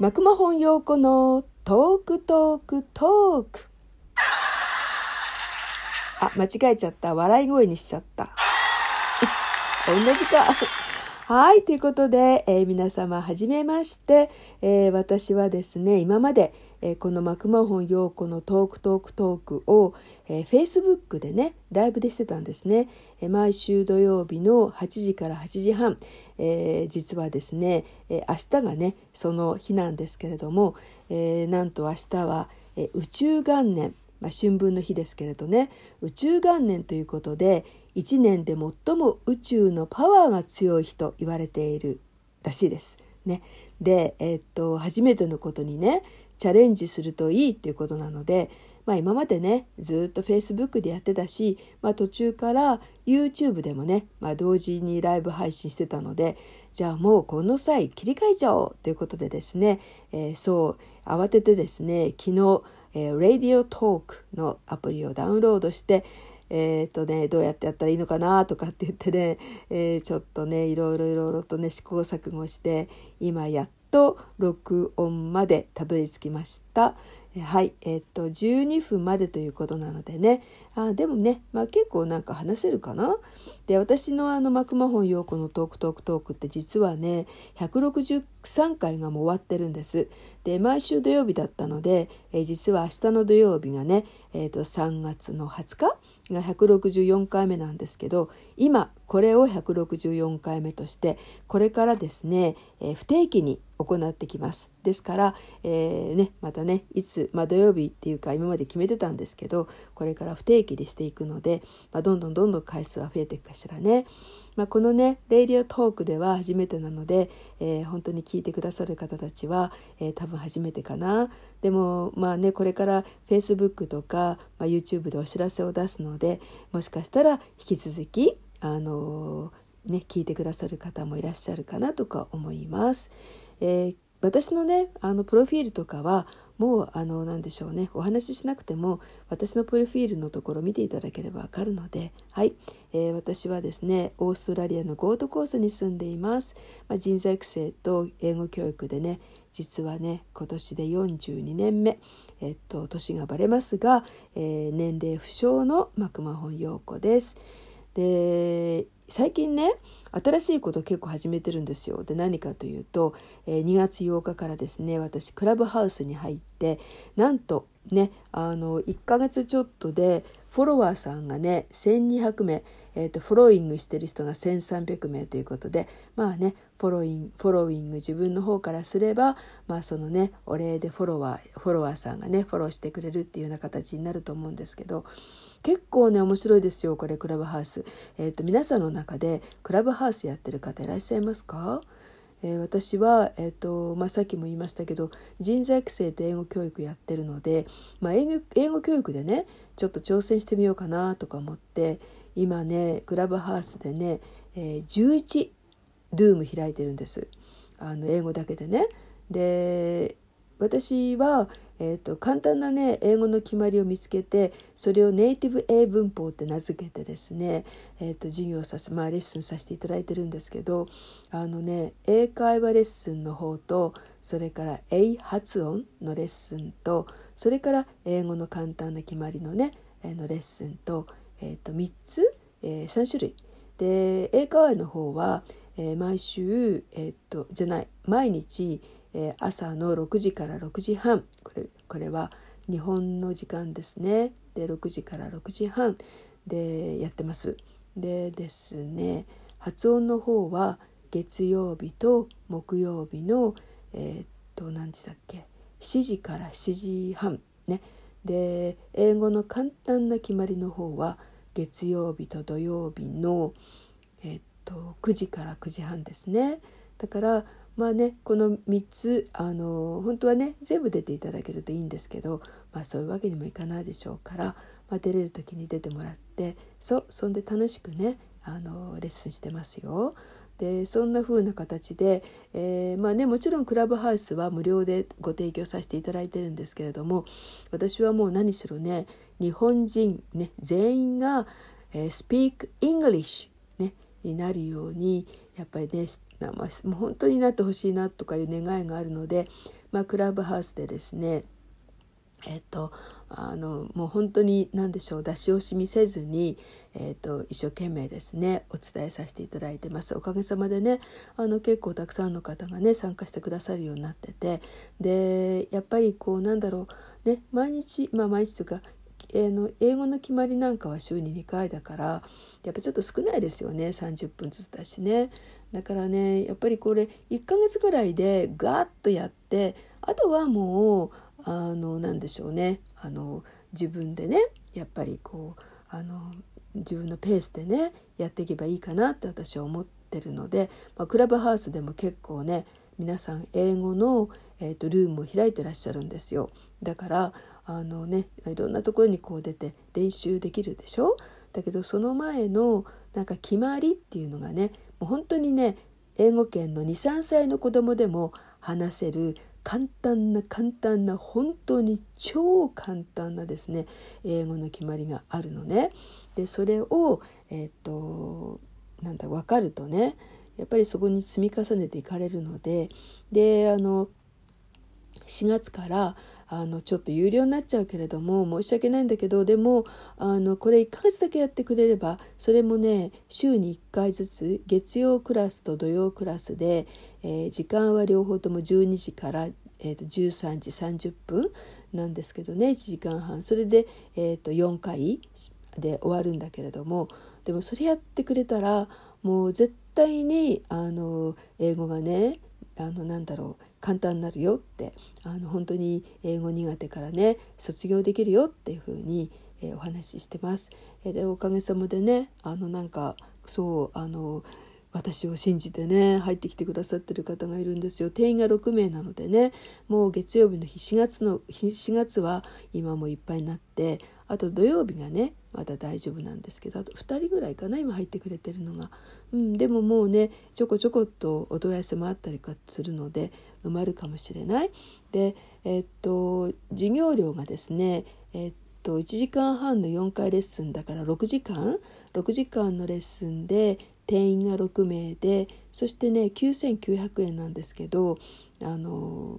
マクマホン陽子のトークトークトーク。あ、間違えちゃった。笑い声にしちゃった。同じか。はい。ということで、えー、皆様、はじめまして、えー、私はですね、今まで、えー、このマクマホン陽子のトークトークトークを、えー、Facebook でね、ライブでしてたんですね。えー、毎週土曜日の8時から8時半、えー、実はですね、え、明日がね、その日なんですけれども、え、なんと明日は、え、宇宙元年、まあ、春分の日ですけれどね、宇宙元年ということで、1年で最も宇宙のパワーが強い日と言われているらしいです。ね、で、えー、っと初めてのことにねチャレンジするといいっていうことなので、まあ、今までねずっと Facebook でやってたし、まあ、途中から YouTube でもね、まあ、同時にライブ配信してたのでじゃあもうこの際切り替えちゃおうということでですね、えー、そう慌ててですね昨日、えー、Radio Talk のアプリをダウンロードしてえっ、ー、とね、どうやってやったらいいのかなとかって言ってね、えー、ちょっとね、いろいろいろいろとね、試行錯誤して、今やっと録音までたどり着きました。はい、えっと、12分までということなのでね、あでもね、まあ、結構なんか話せるかな？で、私のあの、マクマホン陽子のトークトークトークって実はね、163回がもう終わってるんです。で、毎週土曜日だったので、え実は明日の土曜日がね、え、ー、と、3月の20日が164回目なんですけど、今、これを164回目として、これからですね、えー、不定期に行ってきます。ですから、えー、ね、またね、いつ、まあ土曜日っていうか今まで決めてたんですけど、これから不定期でしていくので、まあ、どんどんどんどん回数は増えていくかしらね。まあ、このね、レイディオトークでは初めてなので、えー、本当に聞いてくださる方たちは、えー、多分初めてかな。でも、まあね、これから Facebook とか、まあ、YouTube でお知らせを出すので、もしかしたら引き続き、あのー、ね、聞いてくださる方もいらっしゃるかなとか思います。えー、私のねあのプロフィールとかはもうあの何でしょうね。お話ししなくても私のプロフィールのところ見ていただければわかるのではい、えー、私はですねオーストラリアのゴートコースに住んでいます、まあ、人材育成と英語教育でね実はね今年で42年目。えっと年がバレますが、えー、年齢不詳のマクマホン陽子です。で最近ね新しいこと結構始めてるんですよ。で何かというと、え、2月8日からですね私クラブハウスに入ってなんとねあの1ヶ月ちょっとでフォロワーさんがね1200名、えーと、フォローイングしてる人が1300名ということでまあねフォローインフォローイング自分の方からすればまあそのねお礼でフォロワーフォロワーさんがねフォローしてくれるっていうような形になると思うんですけど結構ね面白いですよこれクラブハウス。えーと、皆さんの中でクラブハウスやってる方いらっしゃいますか？えー、私は、えーとまあ、さっきも言いましたけど人材育成と英語教育やってるので、まあ、英語英語教育でねちょっと挑戦してみようかなとか思って今ねクラブハウスでね、えー、11ルーム開いてるんですあの英語だけでね。で私は、えーと、簡単なね英語の決まりを見つけてそれをネイティブ英文法って名付けてですね、えーと、授業させまあレッスンさせていただいてるんですけどあのね英会話レッスンの方とそれから英発音のレッスンとそれから英語の簡単な決まりのね、え、のレッスンと,、えーと、3つ、えー、3種類。で英会話の方は、えー、毎週、えー、とじゃない毎日え、朝の6時から6時半。これこれは日本の時間ですね。で6時から6時半。でやってます。でですね発音の方は月曜日と木曜日のえー、っと何時だっけ？7時から7時半。ね。で英語の簡単な決まりの方は月曜日と土曜日のえー、っと9時から9時半ですね。だからまあねこの3つあの本当はね全部出ていただけるといいんですけど、まあ、そういうわけにもいかないでしょうから、まあ、出れる時に出てもらってそそんで楽しくねあのレッスンしてますよ。でそんな風な形で、えー、まあねもちろんクラブハウスは無料でご提供させていただいてるんですけれども私はもう何しろね日本人、ね、全員が、えー、Speak English、ね、になるようにやっぱりねな、まあ、もう本当になってほしいなとかいう願いがあるので、まあ、クラブハウスでですねえっとあのもう本当に何でしょう出し惜しみせずに、えっと、一生懸命ですねお伝えさせていただいてます。おかげさまでねあの結構たくさんの方がね参加してくださるようになっててでやっぱりこうなんだろうね毎日まあ毎日というかえ、の英語の決まりなんかは週に2回だからやっぱちょっと少ないですよね。30分ずつだしね。だからねやっぱりこれ1ヶ月ぐらいでガーッとやってあとはもうあの何でしょうね。あの自分でねやっぱりこうあの自分のペースでねやっていけばいいかなって私は思ってるので、まあ、クラブハウスでも結構ね皆さん英語の、えーと、ルームを開いてらっしゃるんですよだからあのねいろんなところにこう出て練習できるでしょ？だけどその前のなんか決まりっていうのがねもう本当にね英語圏の23歳の子供でも話せる簡単な簡単な本当に超簡単なですね英語の決まりがあるのね。でそれをえー、となんだ分かるとねやっぱりそこに積み重ねていかれるのでであの4月からあのちょっと有料になっちゃうけれども申し訳ないんだけどでもあのこれ1ヶ月だけやってくれればそれもね週に1回ずつ月曜クラスと土曜クラスで、えー、時間は両方とも12時から、えー、と13時30分なんですけどね1時間半。それで、えー、と4回で終わるんだけれどもでもそれやってくれたらもう絶対にあの英語がねあのなんだろう簡単になるよってあの本当に英語苦手からね卒業できるよっていうふうに、えー、お話ししてます。えー、でおかげさまでねあのなんかそうあの私を信じてね入ってきてくださってる方がいるんですよ定員が6名なのでねもう月曜日の日4月の4月は今もいっぱいになってあと土曜日がねまだ大丈夫なんですけどあと2人ぐらいかな今入ってくれてるのが、うん、でももうねちょこちょこっとお問い合わせもあったりするので埋まるかもしれない。でえっと授業料がですねえっと1時間半の4回レッスンだから6時間？6時間のレッスンで定員が6名でそしてね9900円なんですけどあの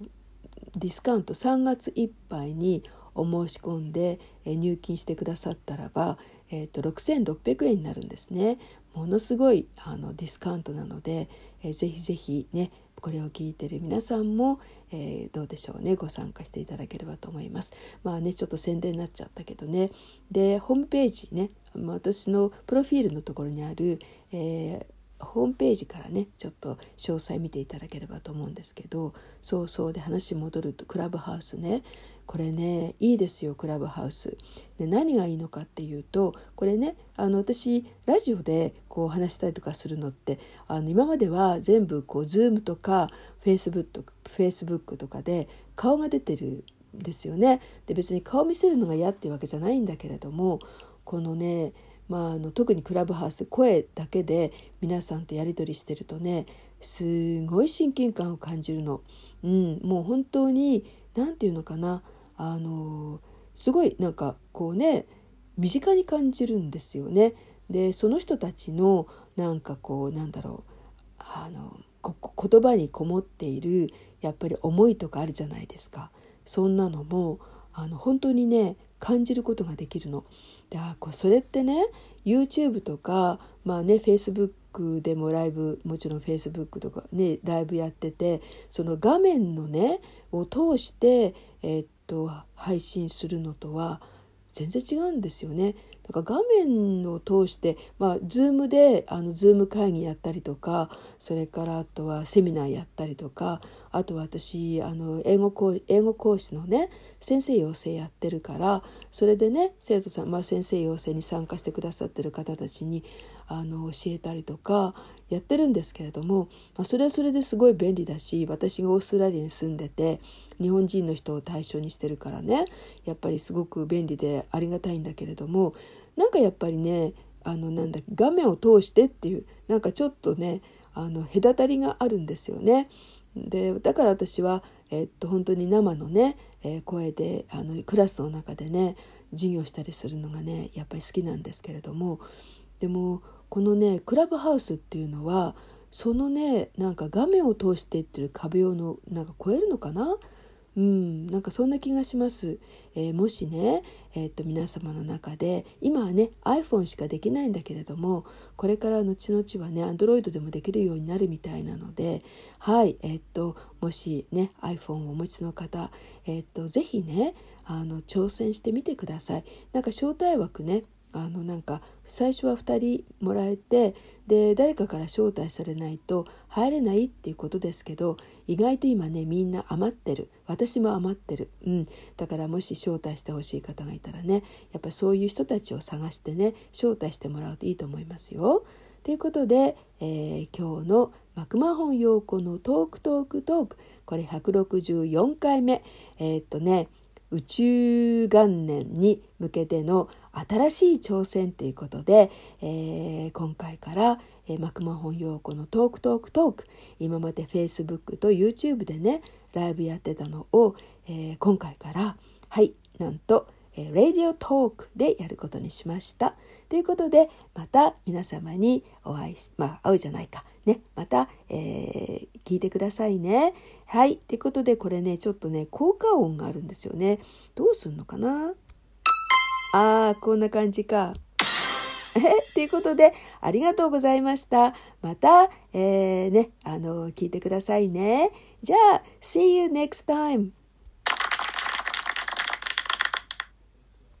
ディスカウント3月いっぱいにお申し込んで入金してくださったらば、えーと、6600円になるんですね。ものすごいあのディスカウントなので、えー、ぜひぜひねこれを聞いてる皆さんも、えー、どうでしょうねご参加していただければと思います。まあねちょっと宣伝になっちゃったけどねでホームページね私のプロフィールのところにある、えーホームページからねちょっと詳細見ていただければと思うんですけどそうそうで話戻るとクラブハウスね。これねいいですよクラブハウス。で何がいいのかっていうとこれねあの私ラジオでこう話したりとかするのってあの今までは全部こう Zoom とか Facebook とか Facebook とかで顔が出てるんですよね。で別に顔見せるのが嫌っていうわけじゃないんだけれどもこのねまあ、あの特にクラブハウス声だけで皆さんとやり取りしてるとねすごい親近感を感じるの。うん、もう本当に何て言うのかなあのすごいなんかこうね身近に感じるんですよね。でその人たちのなんかこうなんだろうあの言葉にこもっているやっぱり思いとかあるじゃないですか。そんなのもあの本当にね感じることができるの。であそれってね YouTube とかまあね Facebook でもライブもちろん Facebook とかねライブやっててその画面のねを通してえー、っと配信するのとは全然違うんですよね。だから画面を通して、まあ、ズームであのズーム会議やったりとかそれからあとはセミナーやったりとかあと私あの英語講英語講師のね先生養成やってるからそれでね生徒さん、まあ、先生養成に参加してくださってる方たちにあの教えたりとかやってるんですけれども、まあ、それはそれですごい便利だし私がオーストラリアに住んでて日本人の人を対象にしてるからねやっぱりすごく便利でありがたいんだけれどもなんかやっぱりねあのなんだ画面を通してっていうなんかちょっとねあの隔たりがあるんですよね。でだから私は、えっと、本当に生のね、えー、声であのクラスの中でね授業したりするのがねやっぱり好きなんですけれどもでもこのねクラブハウスっていうのはそのねなんか画面を通していってる壁をのなんか超えるのかな？うん、なんかそんな気がします。えー、もしね、えー、っと皆様の中で今はね iPhone しかできないんだけれどもこれから後々はね Android でもできるようになるみたいなのではいえー、っともしね iPhone をお持ちの方えっと是非ねあの挑戦してみてください。なんか招待枠ねあのなんか最初は2人もらえてで誰かから招待されないと入れないっていうことですけど意外と今ねみんな余ってる。私も余ってる、うん、だからもし招待してほしい方がいたらねやっぱそういう人たちを探してね招待してもらうといいと思いますよ。ということで、えー、今日のマクマホン陽子のトークトークトーク。これ164回目。えー、っとね宇宙元年に向けての新しい挑戦ということで、えー、今回から、えー、マクマホン陽子のトークトークトーク今まで Facebook と YouTube でねライブやってたのを、えー、今回からはいなんと、えー、 Radiotalk でやることにしました。ということでまた皆様にお会いしまあ会うじゃないかねまた、えー、聞いてくださいね。はい。ってことで、これね、ちょっとね、効果音があるんですよね。どうすんのかな？あー、こんな感じか。え？ということで、ありがとうございました。また、えー、ね、あの、聞いてくださいね。じゃあ、see you next time!